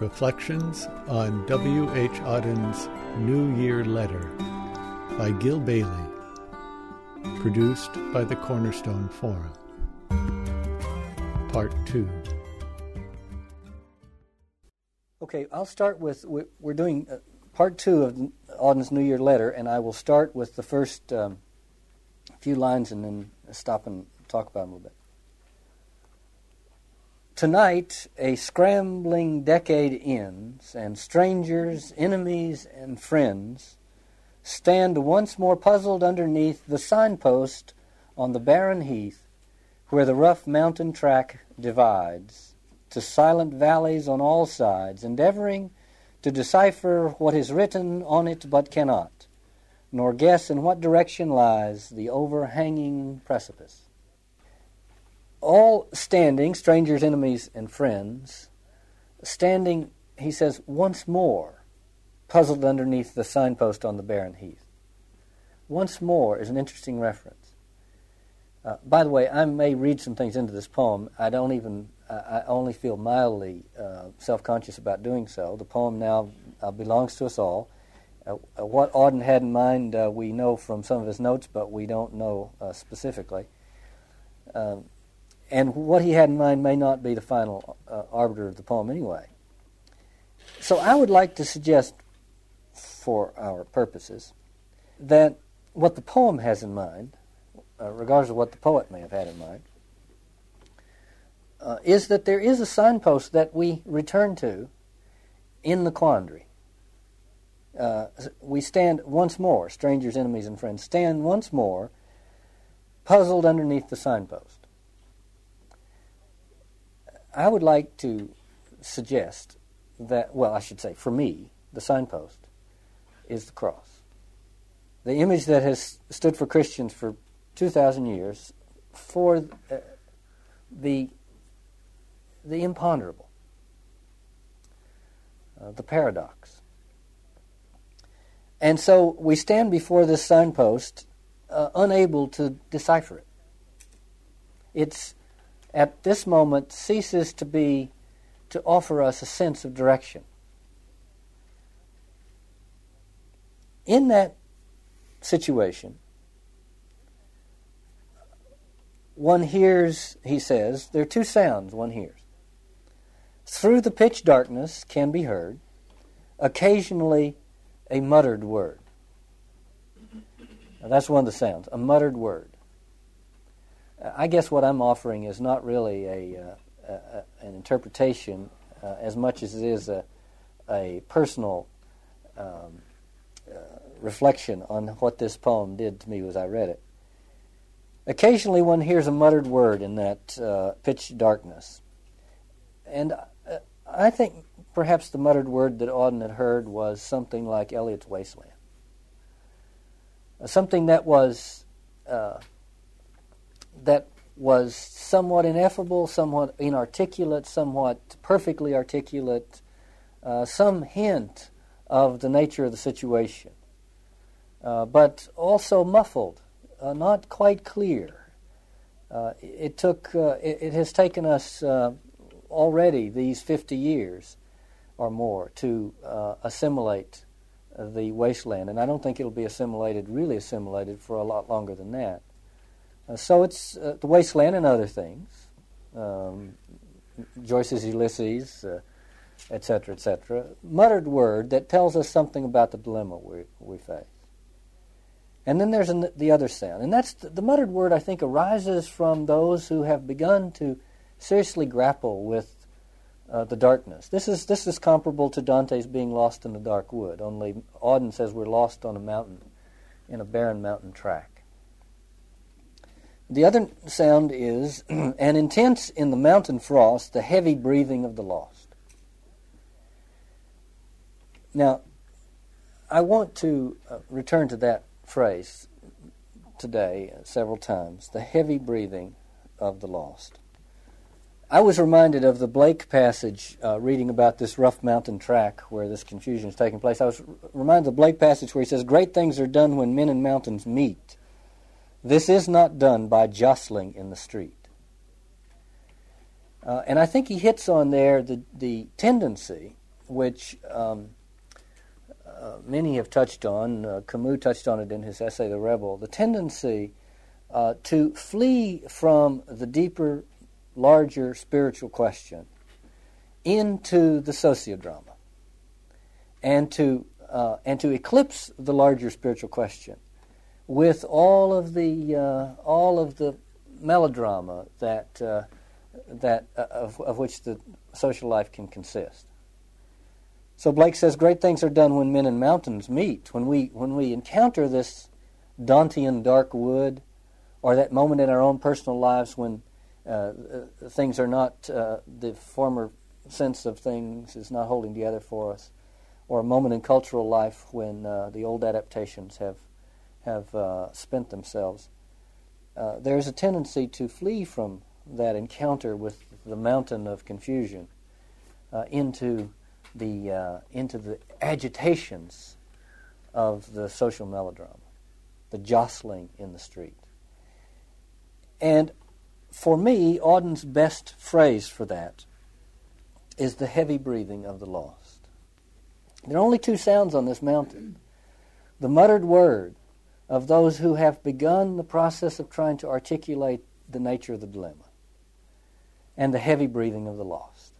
Reflections on W. H. Auden's New Year Letter by Gil Bailie. Produced by the Cornerstone Forum. Part 2. Okay, I'll start with. We're doing uh, part two of Auden's New Year letter, and I will start with the first um, few lines and then stop and talk about them a little bit. Tonight, a scrambling decade ends, and strangers, enemies, and friends stand once more puzzled underneath the signpost on the barren heath where the rough mountain track divides to silent valleys on all sides, endeavoring to decipher what is written on it but cannot, nor guess in what direction lies the overhanging precipice all standing, strangers, enemies, and friends, standing, he says, once more, puzzled underneath the signpost on the barren heath. Once more is an interesting reference. Uh, by the way, I may read some things into this poem. I don't even, I only feel mildly uh, self conscious about doing so. The poem now uh, belongs to us all. Uh, uh, what Auden had in mind, uh, we know from some of his notes, but we don't know specifically. Um, and what he had in mind may not be the final uh, arbiter of the poem anyway. So I would like to suggest, for our purposes, that what the poem has in mind, uh, regardless of what the poet may have had in mind, uh, is that there is a signpost that we return to in the quandary. Uh, we stand once more, strangers, enemies, and friends, stand once more puzzled underneath the signpost. I would like to suggest that, well, I should say, for me, the signpost is the cross. The image that has stood for Christians for 2,000 years for uh, the, the imponderable, uh, the paradox. And so we stand before this signpost uh, unable to decipher it. It's at this moment ceases to be to offer us a sense of direction. In that situation, one hears, he says, there are two sounds one hears. Through the pitch darkness can be heard, occasionally, a muttered word. Now, that's one of the sounds, a muttered word. I guess what I'm offering is not really a, uh, a an interpretation uh, as much as it is a, a personal um, uh, reflection on what this poem did to me as I read it. Occasionally, one hears a muttered word in that uh, pitch darkness, and uh, I think perhaps the muttered word that Auden had heard was something like Eliot's Wasteland, something that was that was somewhat ineffable, somewhat inarticulate, somewhat perfectly articulate, uh, some hint of the nature of the situation, uh, but also muffled, uh, not quite clear. Uh, it took. Uh, it, it, has taken us uh, already these 50 years or more to assimilate the wasteland, and I don't think it'll be assimilated, really assimilated, for a lot longer than that. Uh, so it's uh, the wasteland and other things. Um, Joyce's Ulysses, etc., uh, etc. Et Muttered word that tells us something about the dilemma we, we face. And then there's an, the other sound. And that's the, the muttered word, I think, arises from those who have begun to seriously grapple with uh, the darkness. This is, this is comparable to Dante's being lost in the dark wood, only Auden says we're lost on a mountain, in a barren mountain track. The other sound is an intense in the mountain frost, the heavy breathing of the lost. Now, I want to uh, return to that phrase today uh, several times the heavy breathing of the lost. I was reminded of the Blake passage uh, reading about this rough mountain track where this confusion is taking place. I was reminded of the Blake passage where he says, Great things are done when men and mountains meet. This is not done by jostling in the street. Uh, and I think he hits on there the, the tendency which um, uh, many have touched on, uh, Camus touched on it in his essay, The Rebel, the tendency uh, to flee from the deeper, larger spiritual question into the sociodrama and to, uh, and to eclipse the larger spiritual question with all of the, uh, all of the melodrama that, uh, that, of, of which the social life can consist. So Blake says great things are done when men and mountains meet. When we when we encounter this Dantean dark wood, or that moment in our own personal lives when uh, uh, things are not uh, the former sense of things is not holding together for us, or a moment in cultural life when uh, the old adaptations have have uh, spent themselves. Uh, there is a tendency to flee from that encounter with the mountain of confusion into the uh, into the agitations of the social melodrama, the jostling in the street. And for me, Auden's best phrase for that is the heavy breathing of the lost. There are only two sounds on this mountain the muttered word of those who have begun the process of trying to articulate the nature of the dilemma, and the heavy breathing of the lost.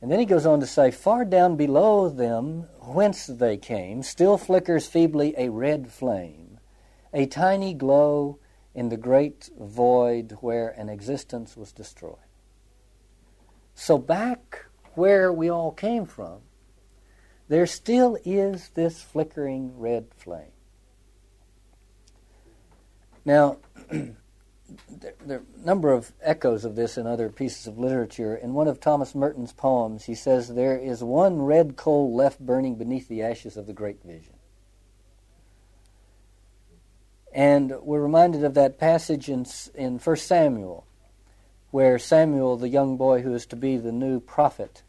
And then he goes on to say, Far down below them, whence they came, still flickers feebly a red flame, a tiny glow in the great void where an existence was destroyed. So, back where we all came from, there still is this flickering red flame. Now, there, are a number of echoes of this in other pieces of literature. In one of Thomas Merton's poems, he says, There is one red coal left burning beneath the ashes of the great vision. And we're reminded of that passage in, in 1 Samuel, where Samuel, the young boy who is to be the new prophet,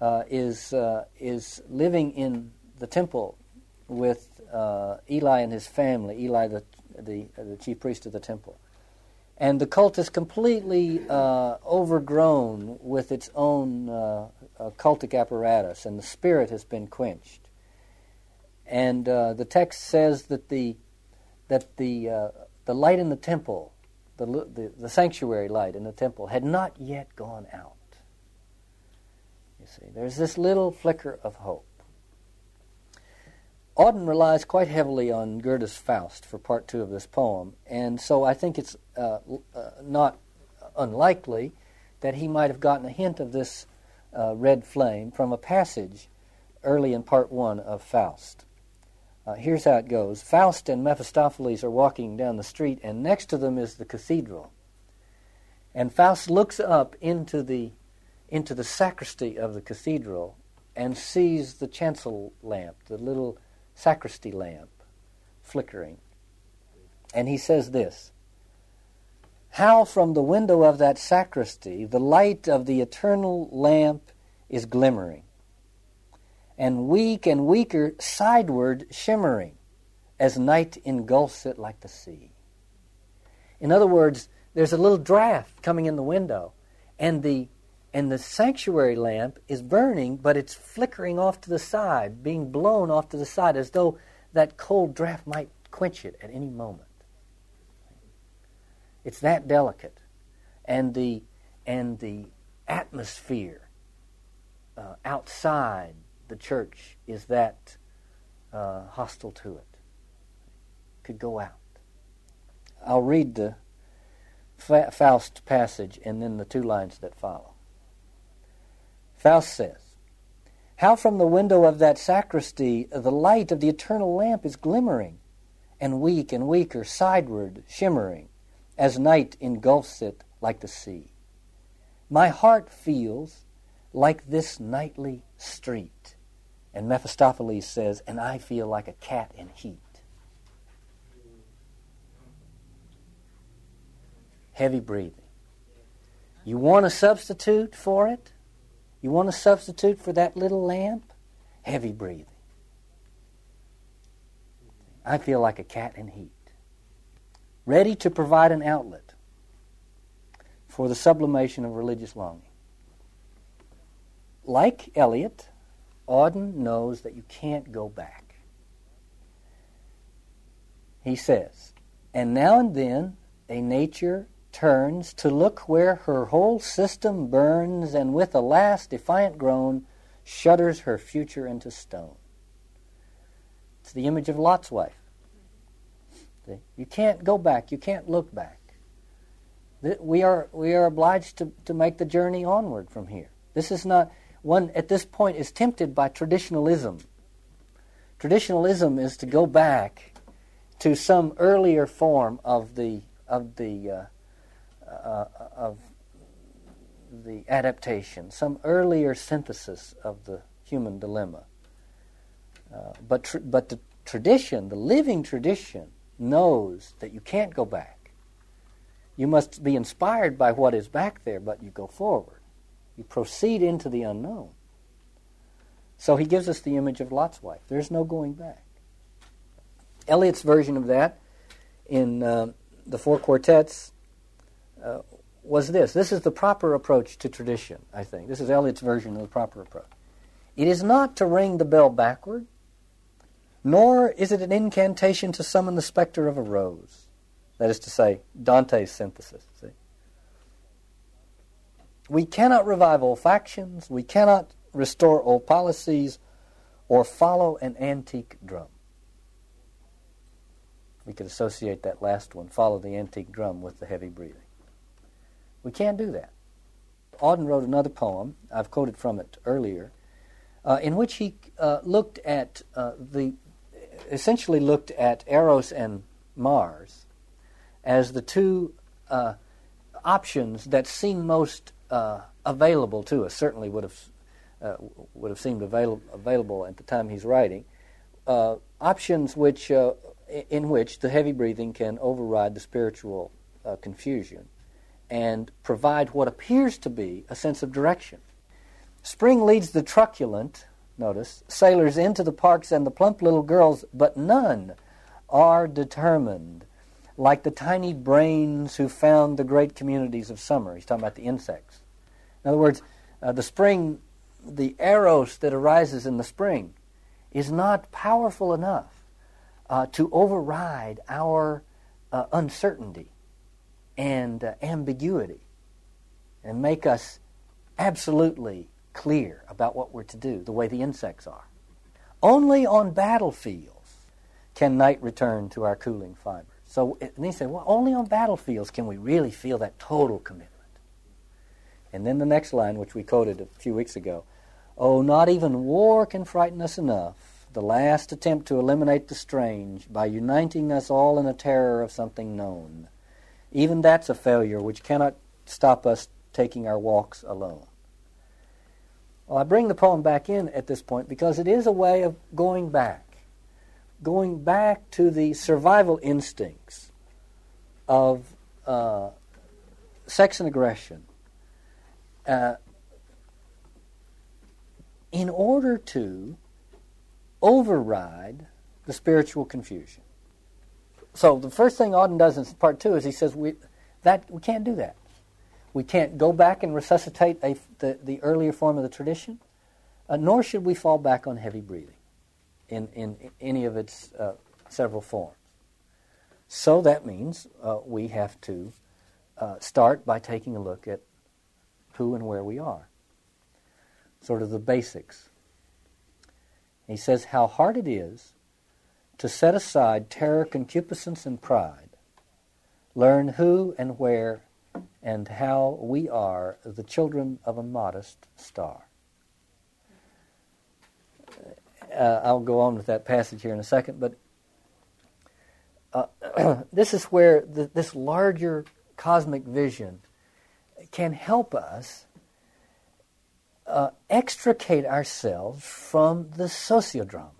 uh, is, uh, is living in the temple with uh, Eli and his family, Eli, the, the, the chief priest of the temple. And the cult is completely uh, overgrown with its own uh, cultic apparatus, and the spirit has been quenched. And the text says that the that the the light in the temple, the, the the sanctuary light in the temple, had not yet gone out. See, there's this little flicker of hope. Auden relies quite heavily on Goethe's Faust for part two of this poem, and so I think it's uh, uh, not unlikely that he might have gotten a hint of this uh, red flame from a passage early in part one of Faust. Uh, here's how it goes Faust and Mephistopheles are walking down the street, and next to them is the cathedral. And Faust looks up into the, into the sacristy of the cathedral and sees the chancel lamp, the little sacristy lamp flickering. And he says this How from the window of that sacristy the light of the eternal lamp is glimmering, and weak and weaker sideward shimmering, as night engulfs it like the sea. In other words, there's a little draft coming in the window, and the and the sanctuary lamp is burning, but it's flickering off to the side, being blown off to the side, as though that cold draft might quench it at any moment. It's that delicate, and the and the atmosphere uh, outside the church is that uh, hostile to it. Could go out. I'll read the Faust passage and then the two lines that follow. Faust says, How from the window of that sacristy the light of the eternal lamp is glimmering, and weak and weaker sideward shimmering, as night engulfs it like the sea. My heart feels like this nightly street. And Mephistopheles says, And I feel like a cat in heat. Heavy breathing. You want a substitute for it? You want a substitute for that little lamp? Heavy breathing. I feel like a cat in heat. Ready to provide an outlet for the sublimation of religious longing. like Eliot, Auden knows that you can't go back. He says, and now and then a nature turns to look where her whole system burns, and with a last defiant groan shudders her future into stone. It's the image of Lot's wife. You can't go back, you can't look back. We are, we are obliged to, to make the journey onward from here. This is not, one at this point is tempted by traditionalism. Traditionalism is to go back to some earlier form of the, of the uh, uh, of the adaptation, some earlier synthesis of the human dilemma. Uh, but, tr- but the tradition, the living tradition, knows that you can't go back. You must be inspired by what is back there, but you go forward. You proceed into the unknown. So he gives us the image of Lot's wife. There's no going back. Eliot's version of that in uh, the four quartets uh, was this. This is the proper approach to tradition, I think. This is Eliot's version of the proper approach. It is not to ring the bell backward, nor is it an incantation to summon the specter of a rose. That is to say, Dante's synthesis. See? We cannot revive old factions, we cannot restore old policies, or follow an antique drum. We could associate that last one, follow the antique drum, with the heavy breathing. We can't do that. Auden wrote another poem, I've quoted from it earlier, uh, in which he uh, looked at uh, the, essentially looked at Eros and Mars as the two uh, options that seem most uh, available to us. Certainly would have uh, would have seemed avail- available at the time he's writing. options which in which the heavy breathing can override the spiritual confusion and provide what appears to be a sense of direction. Spring leads the truculent, notice, sailors into the parks and the plump little girls, but none are determined, like the tiny brains who found the great communities of summer. He's talking about the insects. In other words, uh, the spring, the eros that arises in the spring, is not powerful enough uh, to override our uh, uncertainty and uh, ambiguity and make us absolutely clear about what we're to do, the way the insects are. Only on battlefields can night return to our cooling fibers. So and he said, well, only on battlefields can we really feel that total commitment. And then the next line, which we quoted a few weeks ago, oh, not even war can frighten us enough, the last attempt to eliminate the strange by uniting us all in a terror of something known. Even that's a failure which cannot stop us taking our walks alone. Well, I bring the poem back in at this point because it is a way of going back, going back to the survival instincts of uh, sex and aggression uh, in order to override the spiritual confusion. So the first thing Auden does in part two is he says we that we can't do that. We can't go back and resuscitate a, the, the earlier form of the tradition, uh, nor should we fall back on heavy breathing in, in, any of its uh, several forms. So that means uh, we have to uh, start by taking a look at who and where we are, sort of the basics. He says how hard it is to set aside terror, concupiscence, and pride, learn who and where and how we are the children of a modest star. Uh, I'll go on with that passage here in a second, but uh, this is where the, this larger cosmic vision can help us uh, extricate ourselves from the sociodrama.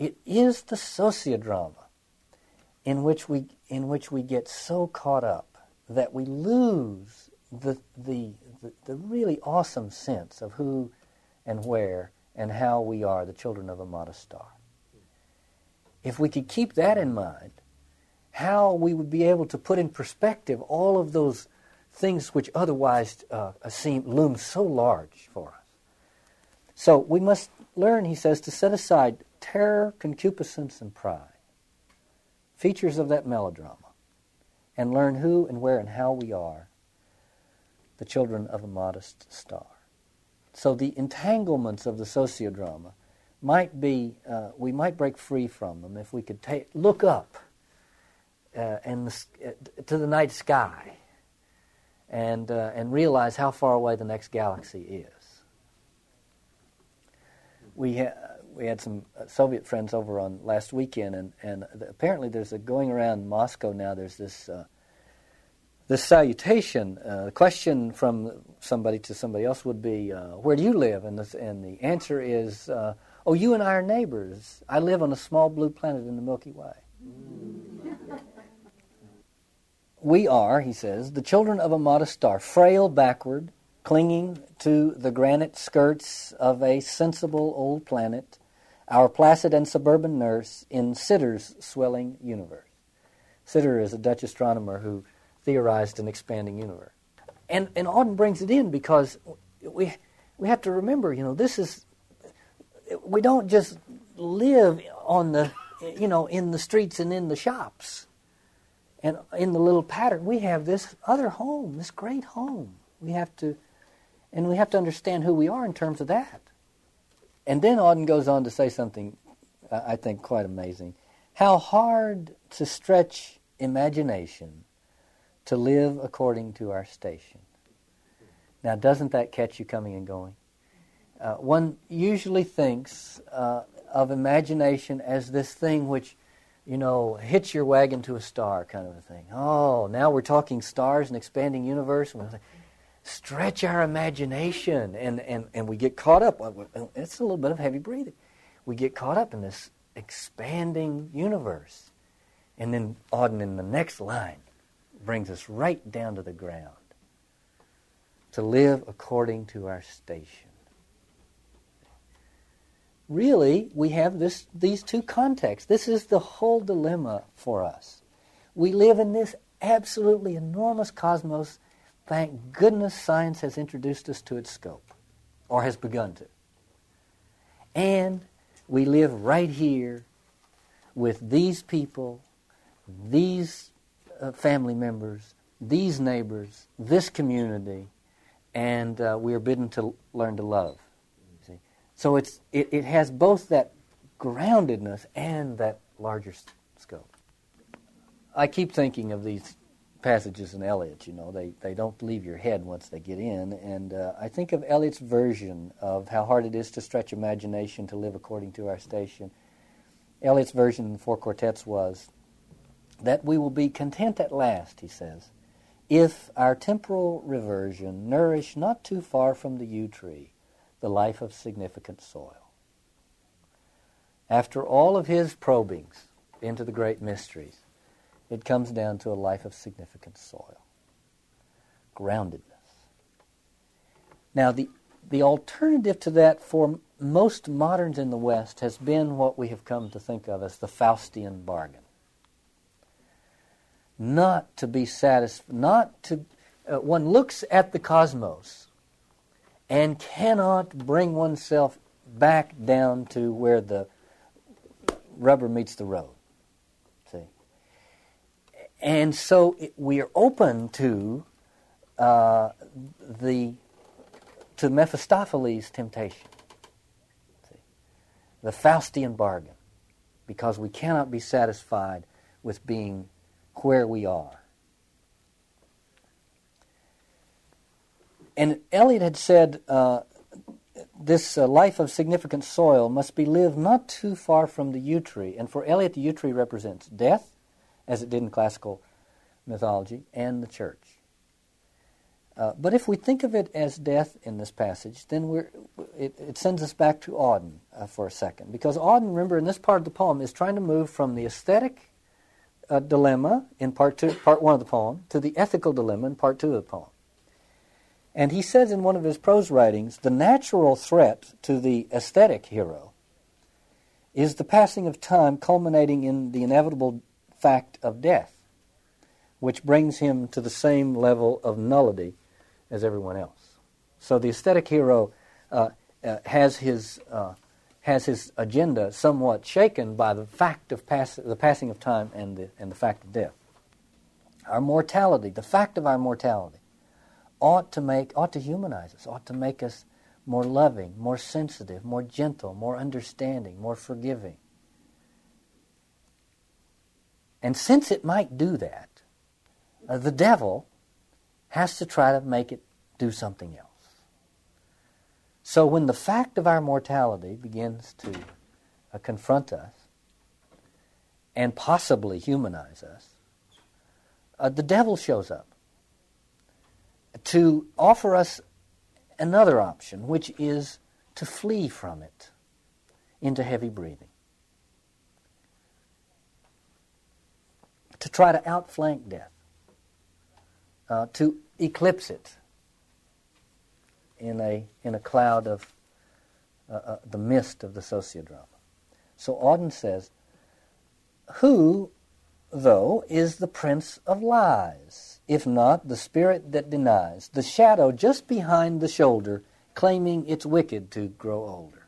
It is the sociodrama in which we in which we get so caught up that we lose the, the, the, the really awesome sense of who and where and how we are the children of a modest star. If we could keep that in mind, how we would be able to put in perspective all of those things which otherwise uh, seem loom so large for us. So we must learn, he says, to set aside terror, concupiscence, and pride, features of that melodrama, and learn who and where and how we are the children of a modest star. So the entanglements of the sociodrama might be, uh, we might break free from them if we could look up uh, and the, uh, to the night sky and, uh, and realize how far away the next galaxy is we had we had some uh, Soviet friends over on last weekend, and and apparently there's a going around Moscow now. There's this. Uh, this salutation, uh, the question from somebody to somebody else would be, uh, "Where do you live?" And, and the answer is, uh, "Oh, you and I are neighbors. I live on a small blue planet in the Milky Way." we are, he says, the children of a modest star, frail backward, clinging to the granite skirts of a sensible old planet, our placid and suburban nurse in Sitter's swelling universe. Sitter is a Dutch astronomer who theorized an expanding universe. And, and Auden brings it in because we, we have to remember, you know, this is, we don't just live on the, you know, in the streets and in the shops and in the little pattern. We have this other home, this great home. We have to and we have to understand who we are in terms of that. And then Auden goes on to say something I think quite amazing. How hard to stretch imagination to live according to our station. Now, doesn't that catch you coming and going? Uh, one usually thinks uh, of imagination as this thing which, you know, hits your wagon to a star kind of a thing. Oh, now we're talking stars and expanding universe stretch our imagination and, and, and we get caught up. It's a little bit of heavy breathing. We get caught up in this expanding universe. And then Auden in the next line brings us right down to the ground to live according to our station. Really, we have this, these two contexts. This is the whole dilemma for us. We live in this absolutely enormous cosmos Thank goodness science has introduced us to its scope, or has begun to. And we live right here with these people, these uh, family members, these neighbors, this community, and uh, we are bidden to learn to love. See? So it's, it, it has both that groundedness and that larger scope. I keep thinking of these passages in Eliot. You know, they, they don't leave your head once they get in. And uh, I think of Eliot's version of how hard it is to stretch imagination to live according to our station. Eliot's version in the Four Quartets was that we will be content at last, he says, if our temporal reversion nourish not too far from the yew tree the life of significant soil. After all of his probings into the great mysteries, it comes down to a life of significant soil, groundedness. Now, the, the alternative to that for most moderns in the West has been what we have come to think of as the Faustian bargain. Not to be satisfied, not to, uh, one looks at the cosmos and cannot bring oneself back down to where the rubber meets the road. And so it, we are open to uh, the to Mephistopheles' temptation, See? the Faustian bargain, because we cannot be satisfied with being where we are. And Eliot had said uh, this uh, life of significant soil must be lived not too far from the yew tree. And for Eliot, the yew tree represents death, as it did in classical mythology, and the church. Uh, but if we think of it as death in this passage, then it, it sends us back to Auden uh, for a second. Because Auden, remember, in this part of the poem, is trying to move from the aesthetic uh, dilemma in part, two, part one of the poem to the ethical dilemma in part two of the poem. And he says in one of his prose writings the natural threat to the aesthetic hero is the passing of time culminating in the inevitable fact of death, which brings him to the same level of nullity as everyone else. So the aesthetic hero uh, uh, has his uh, has his agenda somewhat shaken by the fact of pass- the passing of time and the, and the fact of death. Our mortality, the fact of our mortality, ought to make ought to humanize us, ought to make us more loving, more sensitive, more gentle, more understanding, more forgiving. And since it might do that, uh, the devil has to try to make it do something else. So when the fact of our mortality begins to uh, confront us and possibly humanize us, uh, the devil shows up to offer us another option, which is to flee from it into heavy breathing. To try to outflank death, uh, to eclipse it in a, in a cloud of uh, uh, the mist of the sociodrama. So Auden says, Who, though, is the prince of lies? If not the spirit that denies, the shadow just behind the shoulder, claiming it's wicked to grow older.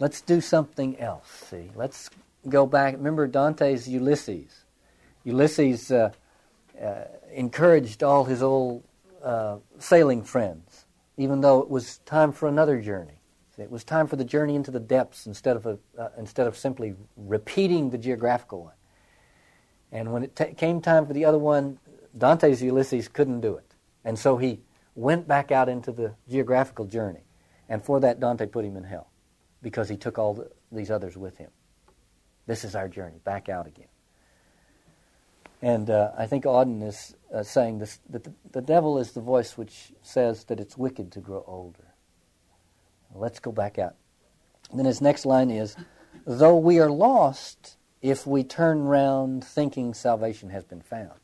Let's do something else, see. Let's go back. Remember Dante's Ulysses. Ulysses uh, uh, encouraged all his old uh, sailing friends, even though it was time for another journey. It was time for the journey into the depths instead of, a, uh, instead of simply repeating the geographical one. And when it t- came time for the other one, Dante's Ulysses couldn't do it. And so he went back out into the geographical journey. And for that, Dante put him in hell because he took all the, these others with him. This is our journey, back out again. And uh, I think Auden is uh, saying this, that the, the, devil is the voice which says that it's wicked to grow older. Let's go back out. then his next line is, though we are lost if we turn round thinking salvation has been found.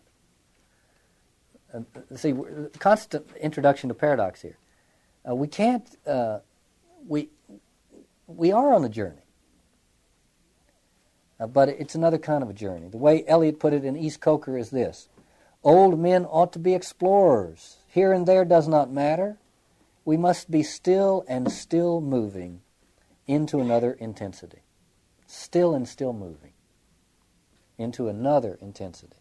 Uh, see, constant introduction to paradox here. Uh, we can't, uh, we, we are on a journey. Uh, but it's another kind of a journey. The way Eliot put it in East Coker is this Old men ought to be explorers. Here and there does not matter. We must be still and still moving into another intensity. Still and still moving into another intensity.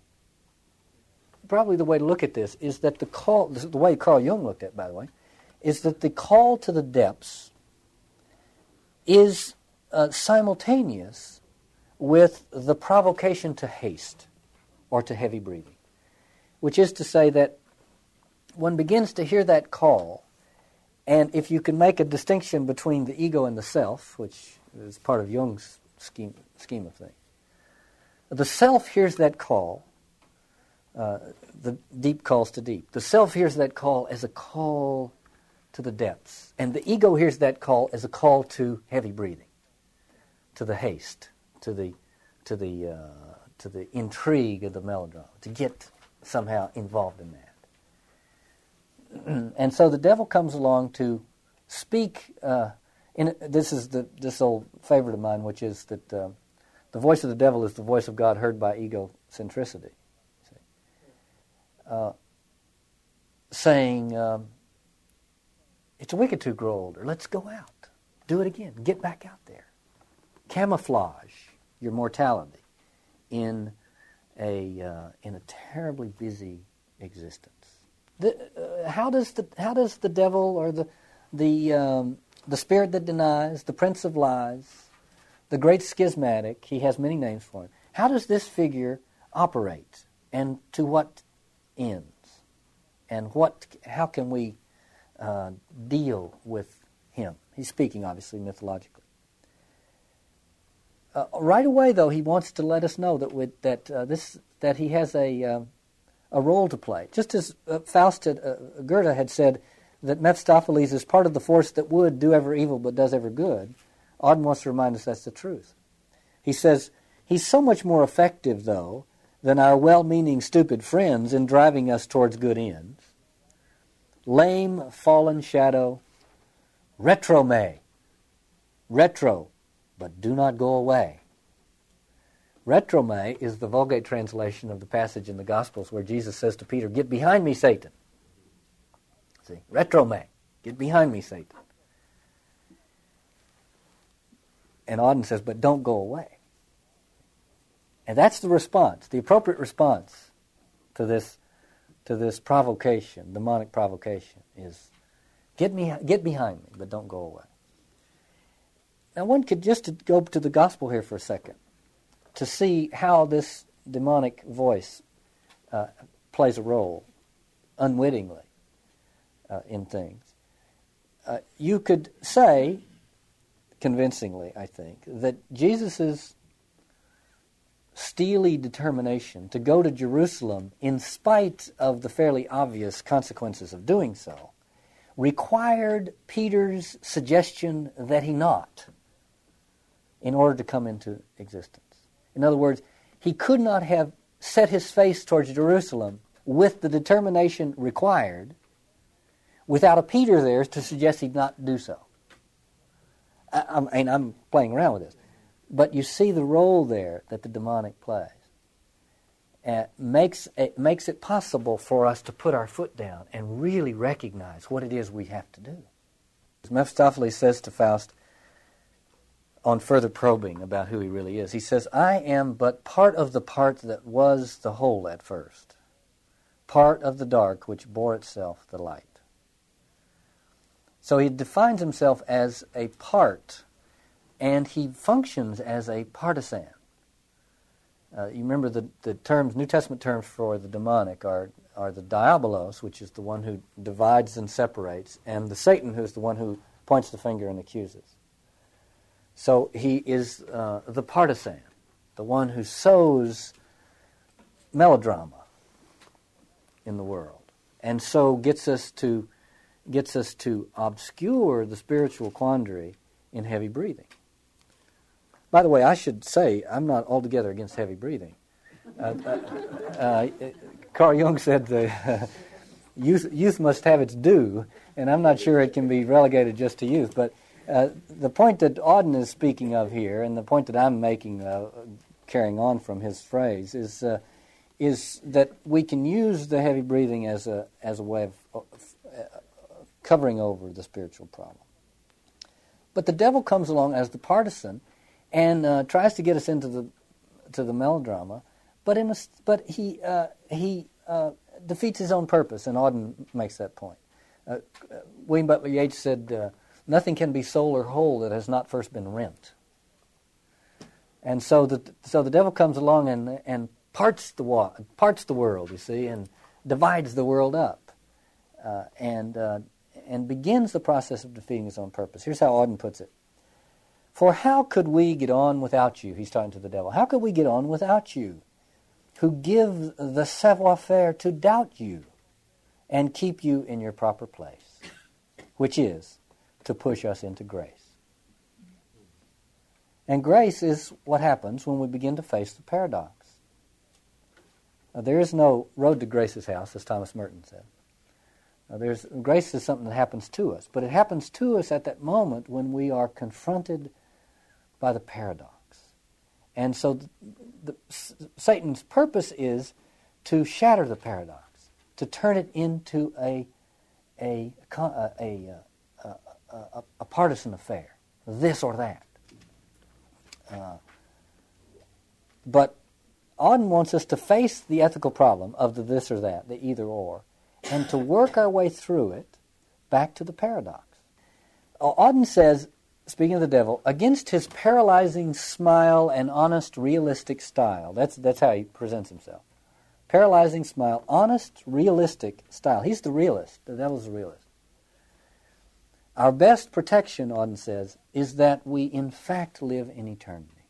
Probably the way to look at this is that the call, the way Carl Jung looked at, it, by the way, is that the call to the depths is uh, simultaneous with the provocation to haste or to heavy breathing, which is to say that one begins to hear that call, and if you can make a distinction between the ego and the self, which is part of Jung's scheme, scheme of things, the self hears that call, uh, the deep calls to deep. The self hears that call as a call to the depths, and the ego hears that call as a call to heavy breathing, to the haste to the to the uh, to the intrigue of the melodrama, to get somehow involved in that. and so the devil comes along to speak. Uh, in this is the this old favorite of mine, which is that uh, the voice of the devil is the voice of God heard by egocentricity, uh, saying. Um, it's a wicked to grow older. Let's go out. Do it again. Get back out there. Camouflage your mortality in a, uh, in a terribly busy existence. The, uh, how, does the, how does the devil or the, the, um, the spirit that denies, the prince of lies, the great schismatic, he has many names for him, how does this figure operate and to what ends? And what, how can we uh, deal with him? He's speaking, obviously, mythologically. Uh, right away, though, he wants to let us know that with, that uh, this that he has a uh, a role to play. Just as uh, Faust had, uh, Goethe had said that Mephistopheles is part of the force that would do ever evil but does ever good. Auden wants to remind us that's the truth. He says he's so much more effective, though, than our well-meaning stupid friends in driving us towards good ends. Lame, fallen shadow, retro me, retro but do not go away. Retro Retrome is the Vulgate translation of the passage in the Gospels where Jesus says to Peter, Get behind me, Satan. See, retromag. Get behind me, Satan. And Auden says, but don't go away. And that's the response, the appropriate response to this, to this provocation, demonic provocation, is get, me, get behind me, but don't go away. Now, one could just go to the gospel here for a second to see how this demonic voice uh, plays a role unwittingly uh, in things. Uh, you could say, convincingly, I think, that Jesus' steely determination to go to Jerusalem, in spite of the fairly obvious consequences of doing so, required Peter's suggestion that he not in order to come into existence. In other words, he could not have set his face towards Jerusalem with the determination required without a Peter there to suggest he'd not do so. I, I mean, I'm playing around with this. But you see the role there that the demonic plays. Uh, makes, it makes it possible for us to put our foot down and really recognize what it is we have to do. As Mephistopheles says to Faust, on further probing about who he really is. He says, I am but part of the part that was the whole at first, part of the dark which bore itself the light. So he defines himself as a part, and he functions as a partisan. Uh, you remember the, the terms, New Testament terms for the demonic are, are the diabolos, which is the one who divides and separates, and the Satan, who is the one who points the finger and accuses. So he is uh, the partisan, the one who sows melodrama in the world, and so gets us to gets us to obscure the spiritual quandary in heavy breathing. By the way, I should say I'm not altogether against heavy breathing. Uh, uh, uh Carl Jung said the youth, youth must have its due, and I'm not sure it can be relegated just to youth, but uh, the point that Auden is speaking of here, and the point that I'm making, uh, carrying on from his phrase, is is that we can use the heavy breathing as a as a way of uh, covering over the spiritual problem. But the devil comes along as the partisan and uh, tries to get us into the to the melodrama, but in a, but he he defeats his own purpose, and Auden makes that point. William Butler Yeats said Nothing can be soul or whole that has not first been rent. And so the, so the devil comes along and, and parts, the wa- parts the world, you see, and divides the world up uh, and, uh, and begins the process of defeating his own purpose. Here's how Auden puts it For how could we get on without you? He's talking to the devil. How could we get on without you, who give the savoir faire to doubt you and keep you in your proper place, which is to push us into grace. And grace is what happens when we begin to face the paradox. Now, there is no road to Grace's house, as Thomas Merton said. Now, there's, grace is something that happens to us, but it happens to us at that moment when we are confronted by the paradox. And so the, the, Satan's purpose is to shatter the paradox, to turn it into a, a, a, a, a partisan affair, this or that. Uh, but Auden wants us to face the ethical problem of the this or that, the either or, and to work our way through it back to the paradox. Auden says, speaking of the devil, against his paralyzing smile and honest, realistic style, that's, that's how he presents himself. Paralyzing smile, honest, realistic style. He's the realist. The devil's the realist. Our best protection, Auden says, is that we in fact live in eternity.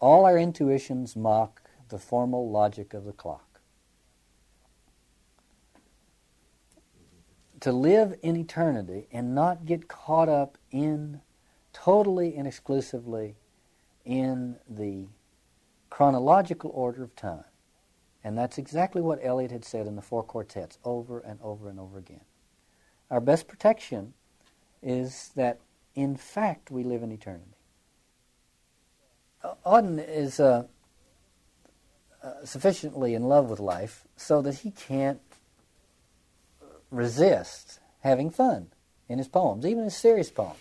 All our intuitions mock the formal logic of the clock. To live in eternity and not get caught up in totally and exclusively in the chronological order of time and that's exactly what Eliot had said in the four quartets over and over and over again. Our best protection is that, in fact, we live in eternity. Auden is uh, uh, sufficiently in love with life so that he can't resist having fun in his poems, even his serious poems.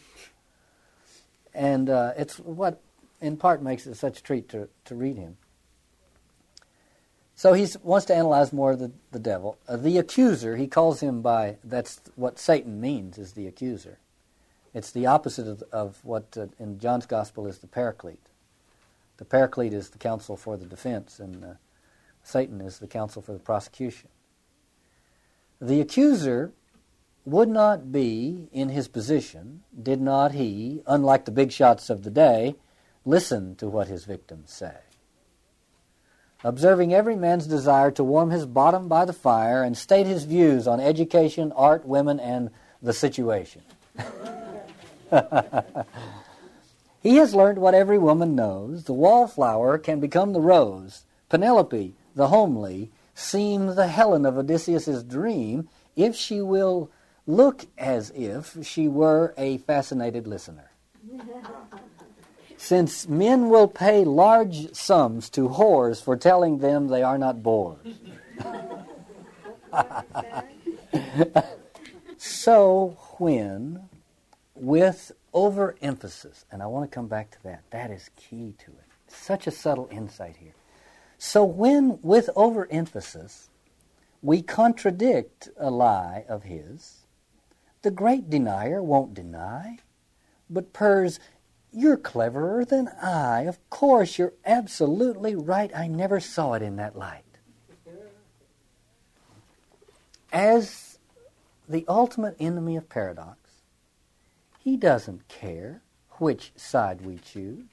And uh, it's what, in part, makes it such a treat to, to read him. So he wants to analyze more of the, the devil. Uh, the accuser, he calls him by, that's what Satan means, is the accuser. It's the opposite of, of what uh, in John's Gospel is the paraclete. The paraclete is the counsel for the defense, and uh, Satan is the counsel for the prosecution. The accuser would not be in his position did not he, unlike the big shots of the day, listen to what his victims say observing every man's desire to warm his bottom by the fire and state his views on education, art, women, and the situation. he has learned what every woman knows. The wallflower can become the rose. Penelope, the homely, seem the Helen of Odysseus's dream if she will look as if she were a fascinated listener. since men will pay large sums to whores for telling them they are not bores. so when, with overemphasis, and I want to come back to that, that is key to it. Such a subtle insight here. So when, with overemphasis, we contradict a lie of his, the great denier won't deny, but purrs you're cleverer than I. Of course, you're absolutely right. I never saw it in that light. As the ultimate enemy of paradox, he doesn't care which side we choose,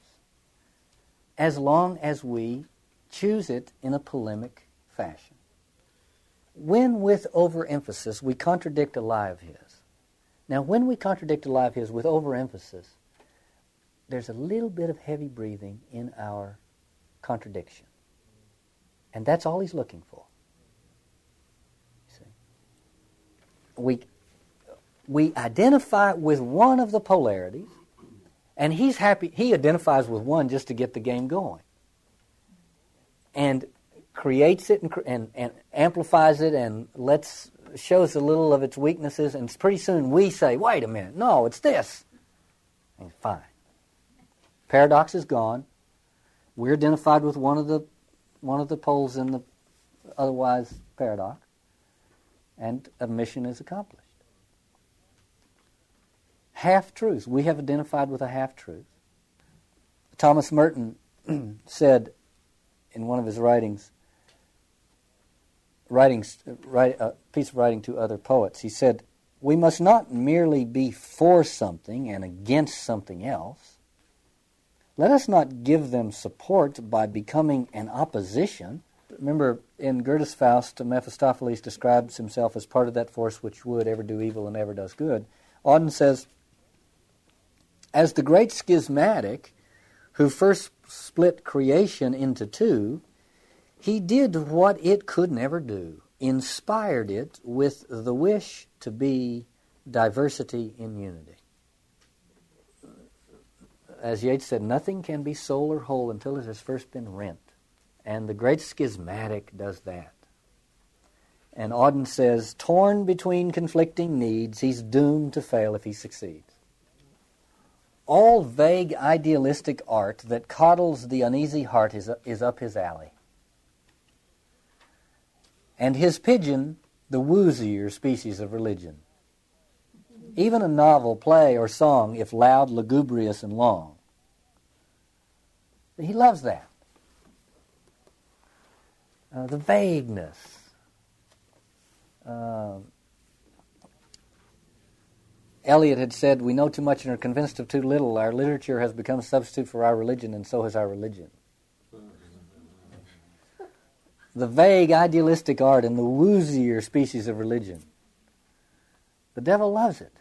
as long as we choose it in a polemic fashion. When, with overemphasis, we contradict a lie of his. Now, when we contradict a lie of his with overemphasis, there's a little bit of heavy breathing in our contradiction. And that's all he's looking for. See? We, we identify with one of the polarities, and he's happy, he identifies with one just to get the game going. And creates it and, and, and amplifies it and lets shows a little of its weaknesses, and pretty soon we say, wait a minute, no, it's this. And fine. Paradox is gone. We're identified with one of the one of the poles in the otherwise paradox, and a mission is accomplished. Half truths. We have identified with a half truth. Thomas Merton said in one of his writings, writing write, a piece of writing to other poets, he said, "We must not merely be for something and against something else." Let us not give them support by becoming an opposition. Remember, in Goethe's Faust, Mephistopheles describes himself as part of that force which would ever do evil and ever does good. Auden says, as the great schismatic who first split creation into two, he did what it could never do, inspired it with the wish to be diversity in unity as Yeats said, nothing can be soul or whole until it has first been rent. And the great schismatic does that. And Auden says, torn between conflicting needs, he's doomed to fail if he succeeds. All vague idealistic art that coddles the uneasy heart is, is up his alley. And his pigeon, the woozier species of religion. Even a novel, play, or song, if loud, lugubrious, and long. He loves that. Uh, the vagueness. Uh, Eliot had said, We know too much and are convinced of too little. Our literature has become a substitute for our religion, and so has our religion. the vague, idealistic art and the woozier species of religion. The devil loves it.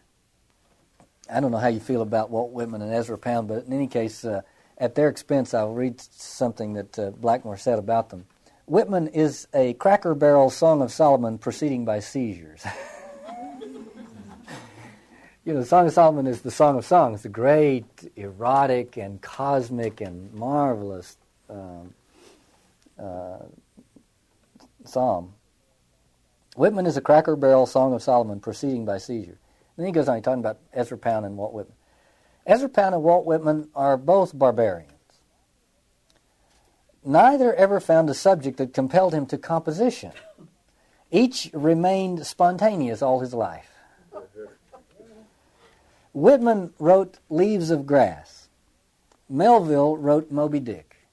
I don't know how you feel about Walt Whitman and Ezra Pound, but in any case, uh, at their expense, I'll read something that uh, Blackmur said about them. Whitman is a cracker barrel Song of Solomon proceeding by seizures. you know, the Song of Solomon is the Song of Songs, the great, erotic, and cosmic and marvelous um, uh, psalm. Whitman is a cracker barrel Song of Solomon proceeding by seizure. Then he goes on, he's talking about Ezra Pound and Walt Whitman. Ezra Pound and Walt Whitman are both barbarians. Neither ever found a subject that compelled him to composition. Each remained spontaneous all his life. Whitman wrote Leaves of Grass. Melville wrote Moby Dick.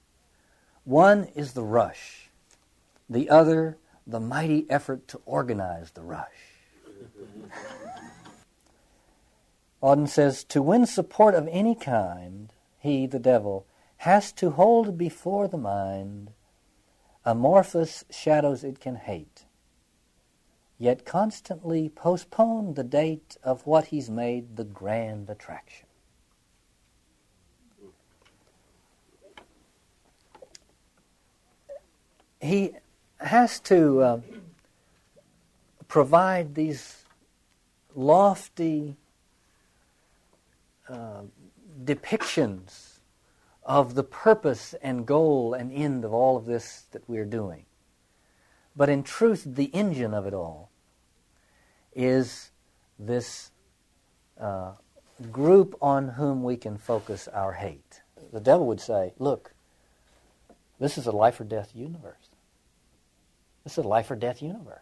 One is the rush, the other, the mighty effort to organize the rush. Auden says, To win support of any kind, he, the devil, has to hold before the mind amorphous shadows it can hate, yet constantly postpone the date of what he's made the grand attraction. He has to uh, provide these lofty uh, depictions of the purpose and goal and end of all of this that we're doing. But in truth, the engine of it all is this uh, group on whom we can focus our hate. The devil would say, Look, this is a life or death universe. This is a life or death universe.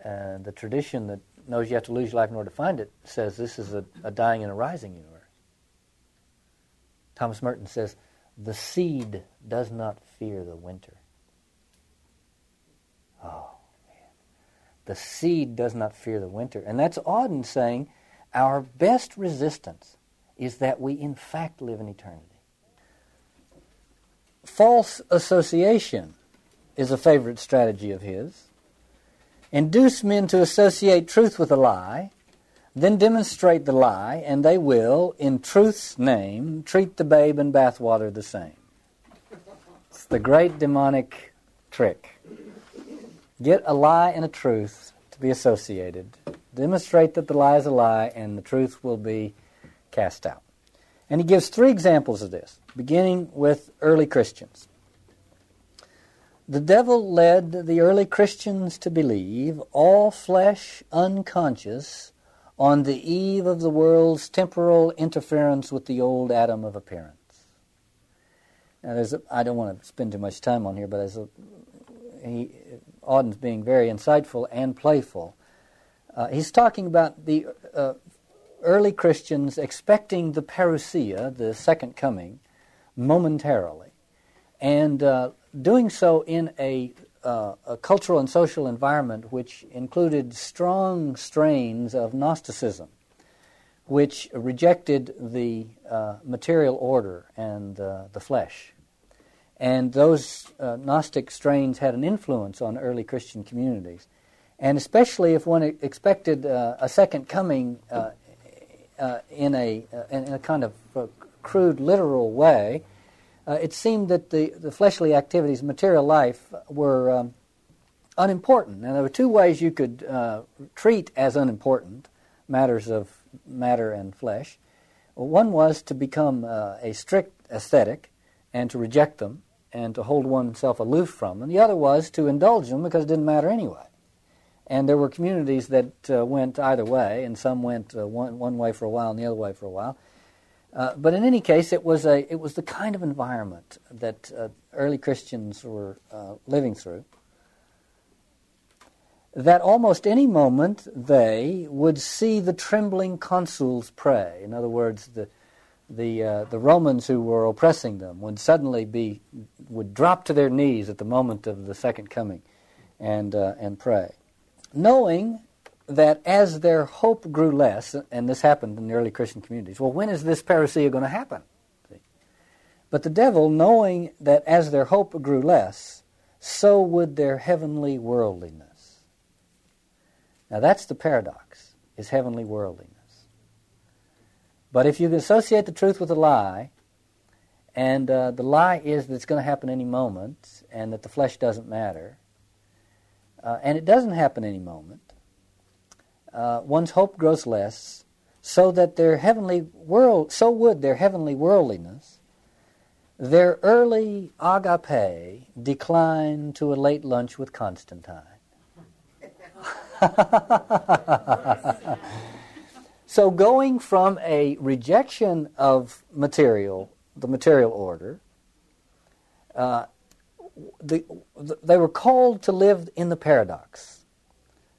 And the tradition that knows you have to lose your life in order to find it says this is a, a dying and a rising universe. Thomas Merton says, the seed does not fear the winter. Oh, man. The seed does not fear the winter. And that's Auden saying our best resistance is that we in fact live in eternity. False association is a favorite strategy of his induce men to associate truth with a lie, then demonstrate the lie, and they will, in truth's name, treat the babe in bathwater the same. It's the great demonic trick. Get a lie and a truth to be associated. Demonstrate that the lie is a lie, and the truth will be cast out. And he gives three examples of this, beginning with early Christians. The devil led the early Christians to believe, all flesh unconscious, on the eve of the world's temporal interference with the old Adam of appearance. Now, there's a, I don't want to spend too much time on here, but as a, he, Auden's being very insightful and playful. Uh, he's talking about the uh, early Christians expecting the parousia, the second coming, momentarily, and uh, doing so in a, uh, a, cultural and social environment which included strong strains of Gnosticism, which rejected the uh, material order and uh, the flesh. And those uh, Gnostic strains had an influence on early Christian communities. And especially if one expected uh, a second coming uh, in, a, in a kind of crude, literal way, uh, it seemed that the, the fleshly activities, material life, were um, unimportant. And there were two ways you could uh, treat as unimportant matters of matter and flesh. One was to become uh, a strict ascetic and to reject them and to hold oneself aloof from them. The other was to indulge them because it didn't matter anyway. And there were communities that uh, went either way, and some went uh, one, one way for a while and the other way for a while. Uh, but in any case, it was, a, it was the kind of environment that uh, early Christians were uh, living through. That almost any moment they would see the trembling consuls pray. In other words, the, the, uh, the Romans who were oppressing them would suddenly be, would drop to their knees at the moment of the second coming and, uh, and pray. Knowing that as their hope grew less, and this happened in the early Christian communities, well, when is this parousia going to happen? See? But the devil, knowing that as their hope grew less, so would their heavenly worldliness. Now that's the paradox, is heavenly worldliness. But if you associate the truth with a lie, and uh, the lie is that it's going to happen any moment, and that the flesh doesn't matter, uh, and it doesn't happen any moment, uh, one's hope grows less, so that their heavenly world, so would their heavenly worldliness, their early agape declined to a late lunch with Constantine. so going from a rejection of material, the material order, uh, the, the, they were called to live in the paradox,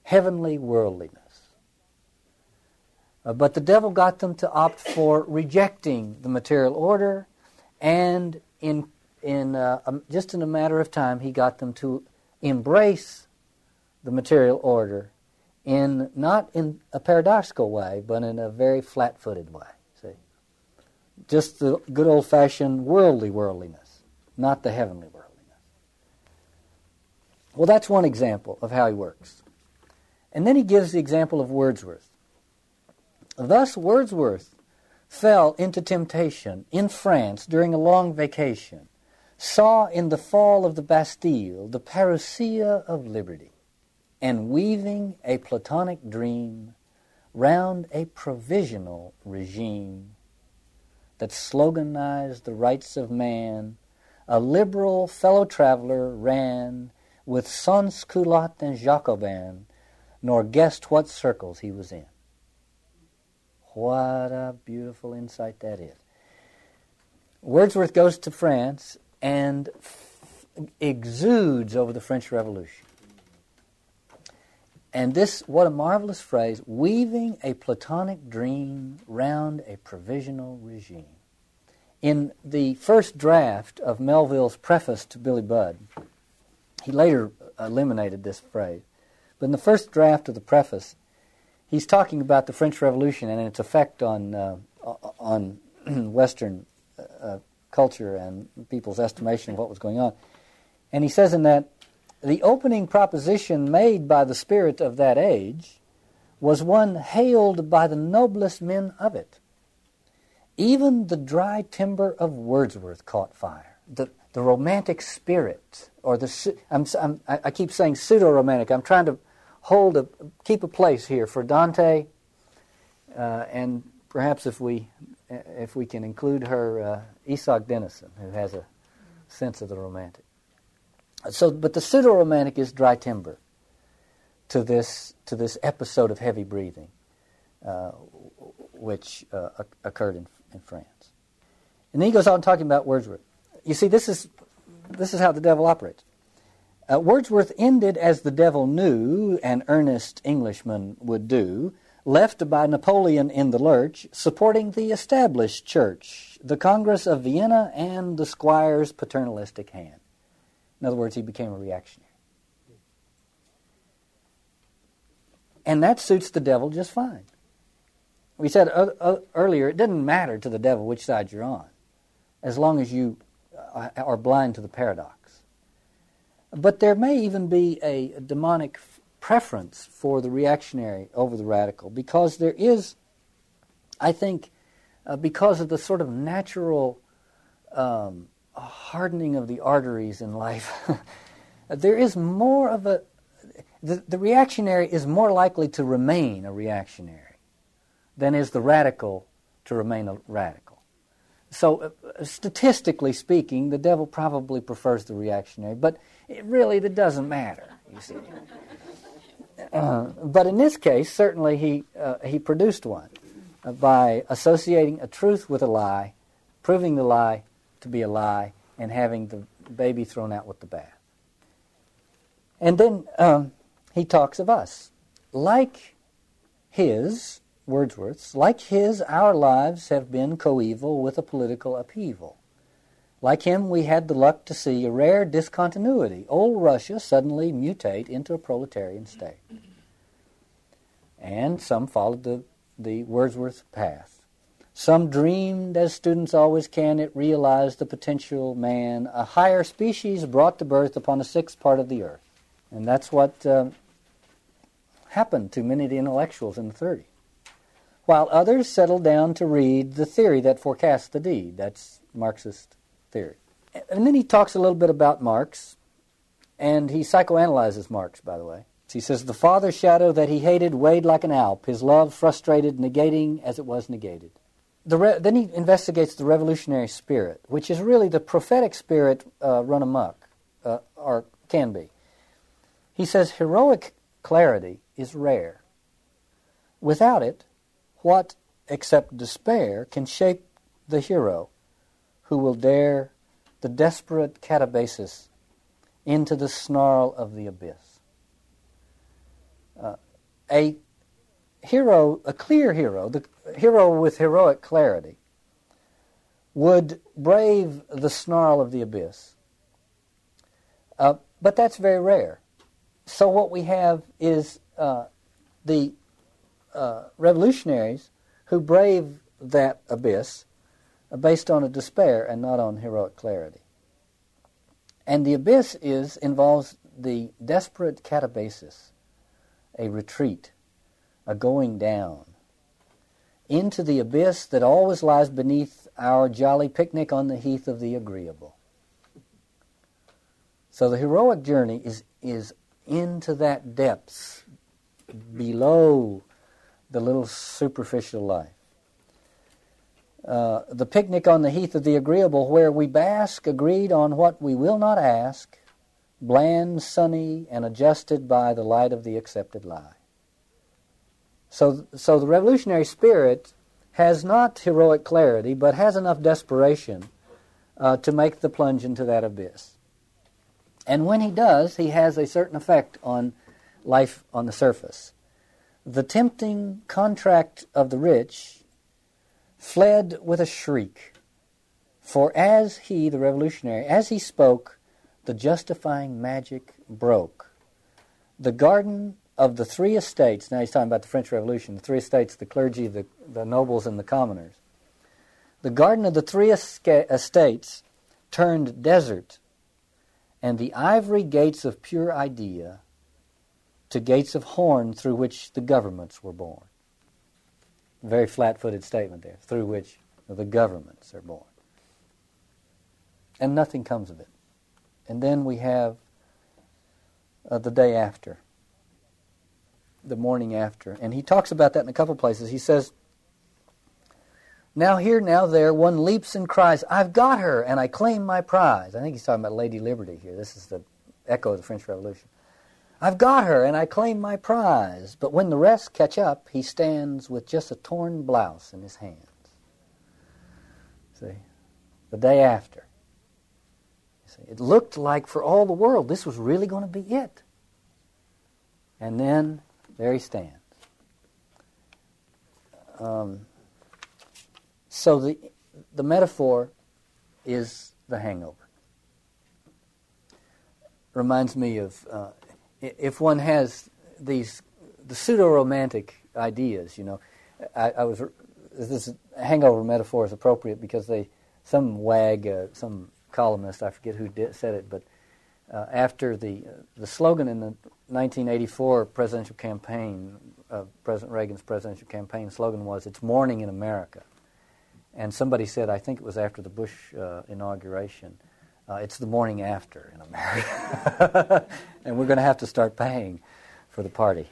heavenly worldliness. Uh, but the devil got them to opt for rejecting the material order, and in, in uh, um, just in a matter of time, he got them to embrace the material order in not in a paradoxical way, but in a very flat-footed way. See, just the good old-fashioned worldly worldliness, not the heavenly worldliness. Well, that's one example of how he works. And then he gives the example of Wordsworth. Thus, Wordsworth fell into temptation in France during a long vacation, saw in the fall of the Bastille the parousia of liberty, and weaving a Platonic dream round a provisional regime that sloganized the rights of man, a liberal fellow traveler ran with sans-culotte and Jacobin, nor guessed what circles he was in. What a beautiful insight that is. Wordsworth goes to France and f- exudes over the French Revolution. And this, what a marvelous phrase, weaving a Platonic dream round a provisional regime. In the first draft of Melville's preface to Billy Budd, he later eliminated this phrase. But in the first draft of the preface, he's talking about the French Revolution and its effect on uh, on Western uh, culture and people's estimation of what was going on. And he says in that the opening proposition made by the spirit of that age was one hailed by the noblest men of it. Even the dry timber of Wordsworth caught fire. The, the romantic spirit, or the I'm, I'm, i keep saying pseudo romantic. I'm trying to hold a keep a place here for Dante, uh, and perhaps if we if we can include her uh, Isak Dinesen, who has a sense of the romantic. So, but the pseudo romantic is dry timber to this to this episode of heavy breathing, uh, which uh, occurred in, in France. And then he goes on talking about Wordsworth you see, this is, this is how the devil operates. Uh, Wordsworth ended as the devil knew an earnest Englishman would do, left by Napoleon in the lurch, supporting the established church, the Congress of Vienna, and the squire's paternalistic hand. In other words, he became a reactionary. And that suits the devil just fine. We said uh, uh, earlier, it doesn't matter to the devil which side you're on, as long as you uh, are blind to the paradox. But there may even be a demonic preference for the reactionary over the radical because there is, I think, uh, because of the sort of natural um, hardening of the arteries in life, there is more of a. The, the reactionary is more likely to remain a reactionary than is the radical to remain a radical. So, uh, statistically speaking, the devil probably prefers the reactionary, but it really that doesn't matter. You see. Uh, but in this case, certainly he uh, he produced one by associating a truth with a lie, proving the lie to be a lie, and having the baby thrown out with the bath. And then um, he talks of us, like his Wordsworth's, like his, our lives have been coeval with a political upheaval. Like him, we had the luck to see a rare discontinuity, old Russia suddenly mutate into a proletarian state. And some followed the, the Wordsworth path. Some dreamed, as students always can, it realized the potential man, a higher species brought to birth upon a sixth part of the earth. And that's what uh, happened to many of the intellectuals in the 30s while others settled down to read the theory that forecasts the deed. That's Marxist theory. And then he talks a little bit about Marx, and he psychoanalyzes Marx, by the way. He says, The father's shadow that he hated weighed like an Alp, his love frustrated, negating as it was negated. The re- then he investigates the revolutionary spirit, which is really the prophetic spirit uh, run amok, uh, or can be. He says heroic clarity is rare. Without it, what except despair can shape the hero who will dare the desperate catabasis into the snarl of the abyss? Uh, a hero, a clear hero, the hero with heroic clarity, would brave the snarl of the abyss. Uh, but that's very rare. So what we have is uh, the uh, revolutionaries who brave that abyss based on a despair and not on heroic clarity. And the abyss is involves the desperate catabasis, a retreat, a going down into the abyss that always lies beneath our jolly picnic on the heath of the agreeable. So the heroic journey is, is into that depths below the little superficial life. Uh, the picnic on the heath of the agreeable, where we bask agreed on what we will not ask, bland, sunny, and adjusted by the light of the accepted lie. So, so the revolutionary spirit has not heroic clarity, but has enough desperation uh, to make the plunge into that abyss. And when he does, he has a certain effect on life on the surface. The tempting contract of the rich fled with a shriek, for as he, the revolutionary, as he spoke, the justifying magic broke. The garden of the three estates, now he's talking about the French Revolution, the three estates, the clergy, the, the nobles, and the commoners. The garden of the three estates turned desert, and the ivory gates of pure idea to gates of horn through which the governments were born. Very flat footed statement there, through which the governments are born. And nothing comes of it. And then we have uh, the day after the morning after. And he talks about that in a couple places. He says, Now here, now there, one leaps and cries, I've got her, and I claim my prize. I think he's talking about Lady Liberty here. This is the echo of the French Revolution. I've got her, and I claim my prize. But when the rest catch up, he stands with just a torn blouse in his hands. See? The day after. It looked like for all the world this was really going to be it. And then there he stands. Um, so the, the metaphor is the hangover. Reminds me of uh, if one has these the pseudo romantic ideas, you know. I, I, was this hangover metaphor is appropriate because they some wag uh, some columnist I forget who did, said it, but uh, after the the slogan in the 1984 presidential campaign, uh, President Reagan's presidential campaign slogan was "It's morning in America," and somebody said, I think it was after the Bush uh, inauguration, uh, "It's the morning after in America," and we're going to have to start paying for the party.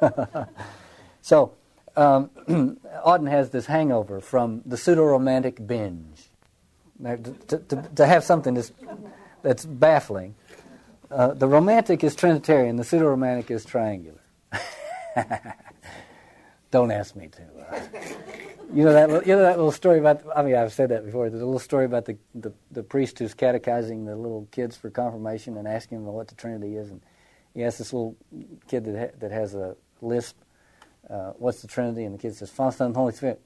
so. Um, Auden has this hangover from the pseudo-romantic binge. Now, to, to, to have something that's that's baffling. Uh, the romantic is Trinitarian, the pseudo romantic is triangular. Don't ask me to. Uh, you know that you know that little story about. I mean, I've said that before. There's a little story about the, the, the priest who's catechizing the little kids for confirmation and asking them what the Trinity is, and he asks this little kid that ha- that has a lisp, uh, "What's the Trinity?" And the kid says, "Father, Son, Holy Spirit."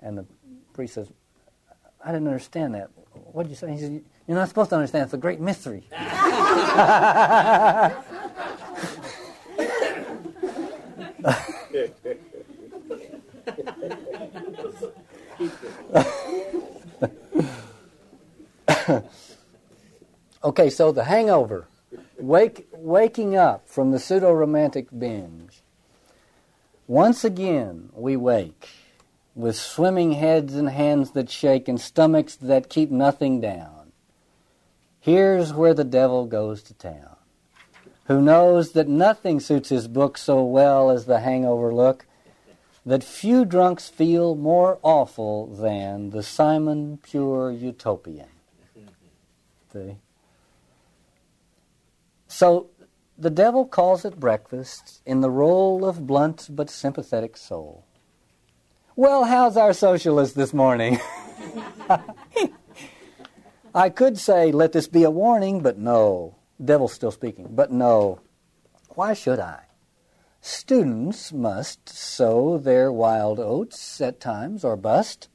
And the priest says, "I didn't understand that. What did you say?" He said, you're not supposed to understand. It's a great mystery. okay, so the hangover, wake, waking up from the pseudo romantic binge. Once again, we wake with swimming heads and hands that shake and stomachs that keep nothing down. Here's where the devil goes to town, who knows that nothing suits his book so well as the hangover look. that few drunks feel more awful than the Simon Pure Utopian. See? So the devil calls at breakfast in the role of blunt but sympathetic soul. Well, how's our socialist this morning? I could say, let this be a warning, but no. Devil's still speaking, but no. Why should I? Students must sow their wild oats at times or bust.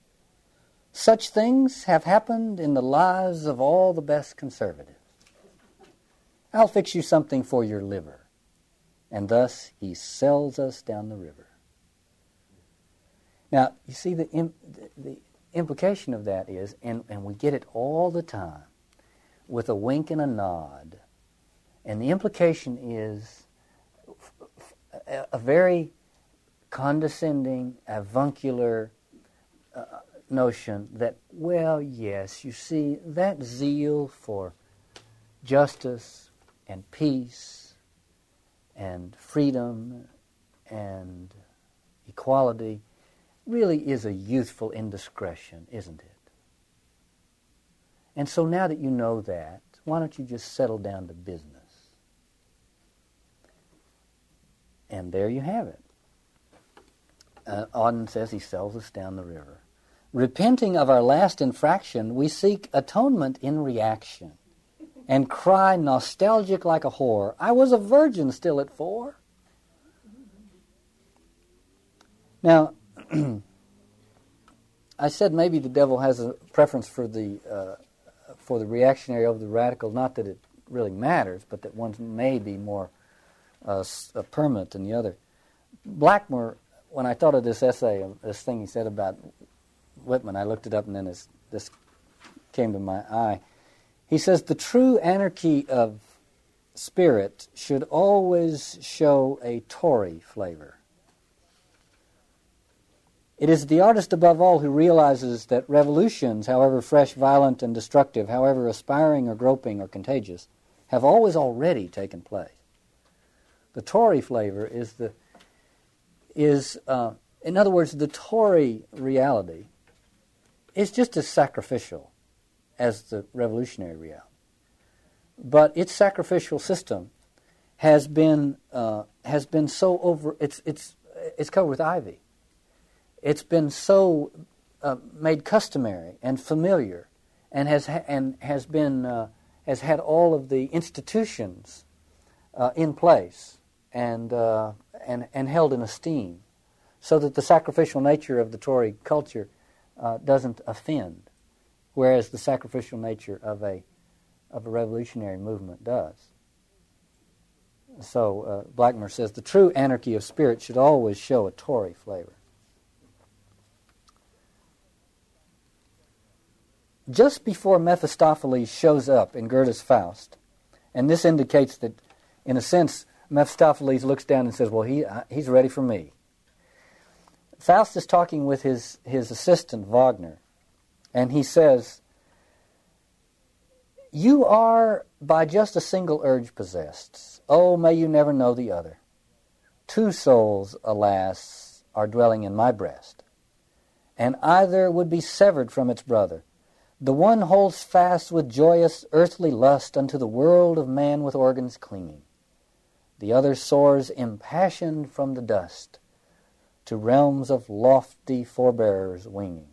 Such things have happened in the lives of all the best conservatives. I'll fix you something for your liver. And thus he sells us down the river. Now, you see, the, Im- the implication of that is, and, and we get it all the time, with a wink and a nod. And the implication is a, very condescending, avuncular uh, notion that, well, yes, you see, that zeal for justice and peace and freedom and equality really is a youthful indiscretion, isn't it? And so now that you know that, why don't you just settle down to business? And there you have it. Uh, Auden says he sells us down the river. Repenting of our last infraction, we seek atonement in reaction and cry nostalgic like a whore, I was a virgin still at four. Now, I said maybe the devil has a preference for the uh, for the reactionary over the radical. Not that it really matters, but that one may be more uh, uh, permanent than the other. Blackmur, when I thought of this essay, this thing he said about Whitman, I looked it up and then this, this came to my eye. He says the true anarchy of spirit should always show a Tory flavor. It is the artist above all who realizes that revolutions, however fresh, violent, and destructive, however aspiring or groping or contagious, have always already taken place. The Tory flavor is the is uh, in other words the Tory reality is just as sacrificial as the revolutionary reality, but its sacrificial system has been uh, has been so over it's it's it's covered with ivy. It's been so uh, made customary and familiar, and has ha- and has been uh, has had all of the institutions uh, in place and, uh, and, and held in esteem, so that the sacrificial nature of the Tory culture uh, doesn't offend, whereas the sacrificial nature of a, of a revolutionary movement does. So uh, Blackmur says the true anarchy of spirit should always show a Tory flavor. Just before Mephistopheles shows up in Goethe's Faust, and this indicates that, in a sense, Mephistopheles looks down and says, Well, he, uh, he's ready for me. Faust is talking with his, his assistant, Wagner, and he says, You are by just a single urge possessed. Oh, may you never know the other. Two souls, alas, are dwelling in my breast, and either would be severed from its brother. The one holds fast with joyous earthly lust unto the world of man with organs clinging the other soars impassioned from the dust to realms of lofty forebears winging.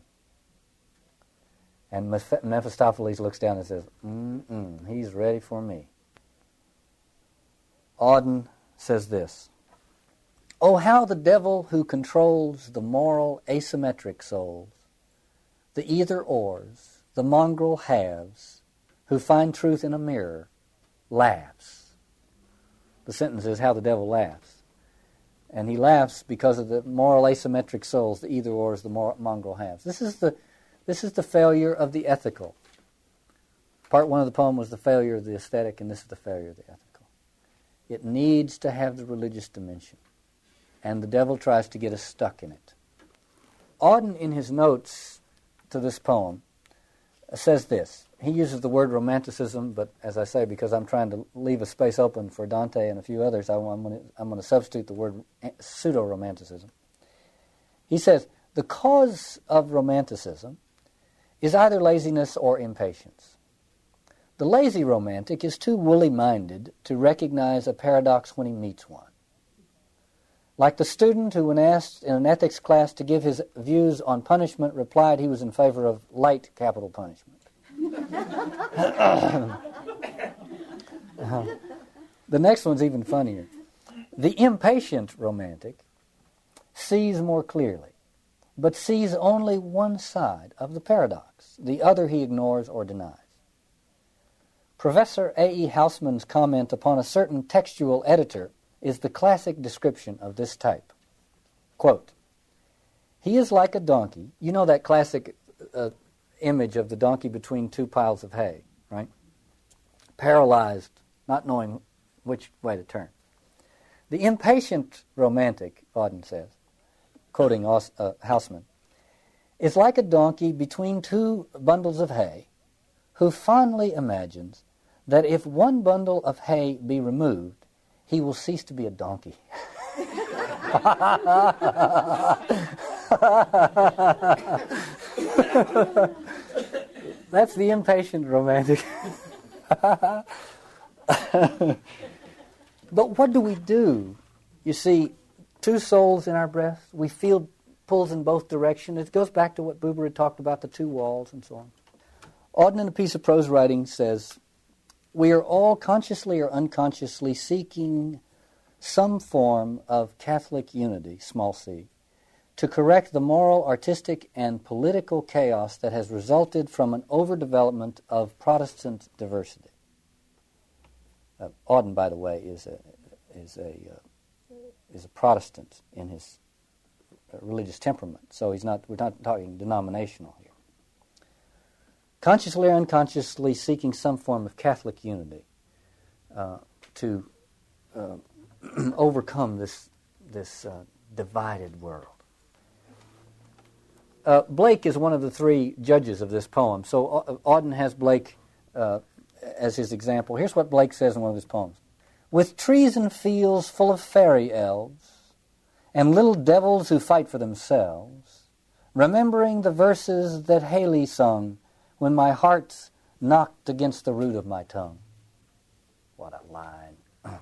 And Mephistopheles looks down and says, Mm-mm, he's ready for me. Auden says this Oh, how the devil who controls the moral asymmetric souls, the either ors, the mongrel halves, who find truth in a mirror, laughs the sentence is how the devil laughs. And he laughs because of the moral asymmetric souls, the either ors, the mongrel halves. This is the, this is the failure of the ethical. Part one of the poem was the failure of the aesthetic, and this is the failure of the ethical. It needs to have the religious dimension, and the devil tries to get us stuck in it. Auden, in his notes to this poem, says this he uses the word romanticism, but as I say, because I'm trying to leave a space open for Dante and a few others, I, am going to, I'm going to substitute the word eh, pseudo romanticism. He says, the cause of romanticism is either laziness or impatience. The lazy romantic is too woolly minded to recognize a paradox when he meets one. Like the student who, when asked in an ethics class to give his views on punishment, replied he was in favor of light capital punishment. the next one's even funnier. The impatient romantic sees more clearly, but sees only one side of the paradox. The other he ignores or denies. Professor A. E. Housman's comment upon a certain textual editor is the classic description of this type. Quote, he is like a donkey. You know that classic uh, image of the donkey between two piles of hay, right? Paralyzed, not knowing which way to turn. The impatient romantic, Auden says, quoting uh, Housman, is like a donkey between two bundles of hay who fondly imagines that if one bundle of hay be removed, he will cease to be a donkey. That's the impatient romantic. but what do we do? You see, two souls in our breast, we feel pulls in both directions. It goes back to what Buber had talked about the two walls and so on. Auden, in a piece of prose writing, says, We are all consciously or unconsciously seeking some form of Catholic unity, small c, to correct the moral, artistic, and political chaos that has resulted from an overdevelopment of Protestant diversity. Uh, Auden, by the way, is a, is a, uh, is a Protestant in his uh, religious temperament, so he's not, we're not talking denominational here. Consciously or unconsciously seeking some form of Catholic unity uh, to uh, overcome this, this uh, divided world. Uh, Blake is one of the three judges of this poem. So Auden has Blake uh, as his example. Here's what Blake says in one of his poems With trees and fields full of fairy elves, and little devils who fight for themselves, remembering the verses that Hayley sung when my heart's knocked against the root of my tongue. What a line.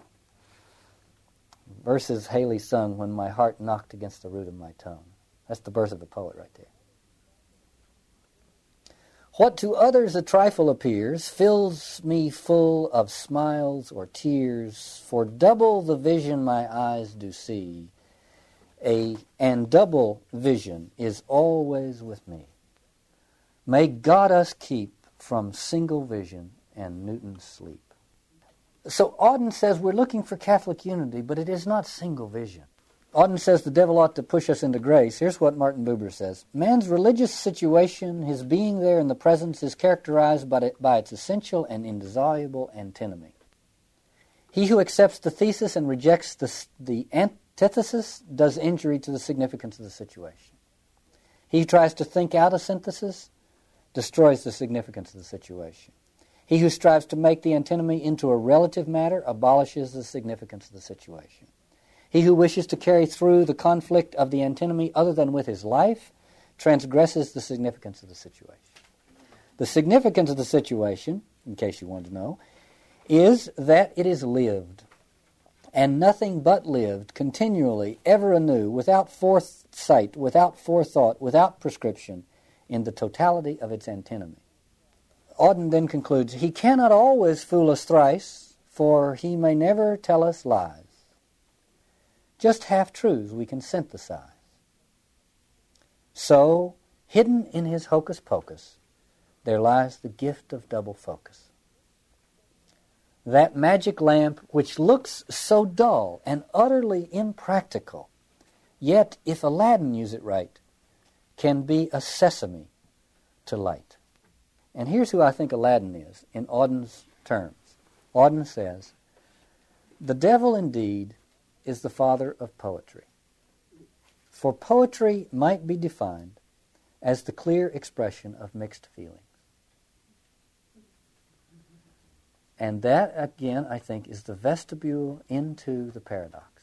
verses Hayley sung when my heart knocked against the root of my tongue. That's the birth of a poet right there. What to others a trifle appears fills me full of smiles or tears, for double the vision my eyes do see, a and double vision is always with me. May God us keep from single vision and Newton's sleep. So Auden says we're looking for Catholic unity, but it is not single vision. Auden says the devil ought to push us into grace. Here's what Martin Buber says Man's religious situation, his being there in the presence, is characterized by, it, by its essential and indissoluble antinomy. He who accepts the thesis and rejects the, the antithesis does injury to the significance of the situation. He tries to think out a synthesis destroys the significance of the situation. He who strives to make the antinomy into a relative matter abolishes the significance of the situation. He who wishes to carry through the conflict of the antinomy other than with his life transgresses the significance of the situation. The significance of the situation, in case you want to know, is that it is lived, and nothing but lived continually, ever anew, without foresight, without forethought, without prescription, in the totality of its antinomy. Auden then concludes, He cannot always fool us thrice, for he may never tell us lies. Just half truths we can synthesize. So, hidden in his hocus pocus, there lies the gift of double focus. That magic lamp which looks so dull and utterly impractical, yet, if Aladdin use it right, can be a sesame to light. And here's who I think Aladdin is in Auden's terms. Auden says, The devil indeed is the father of poetry. For poetry might be defined as the clear expression of mixed feelings. And that, again, I think, is the vestibule into the paradox.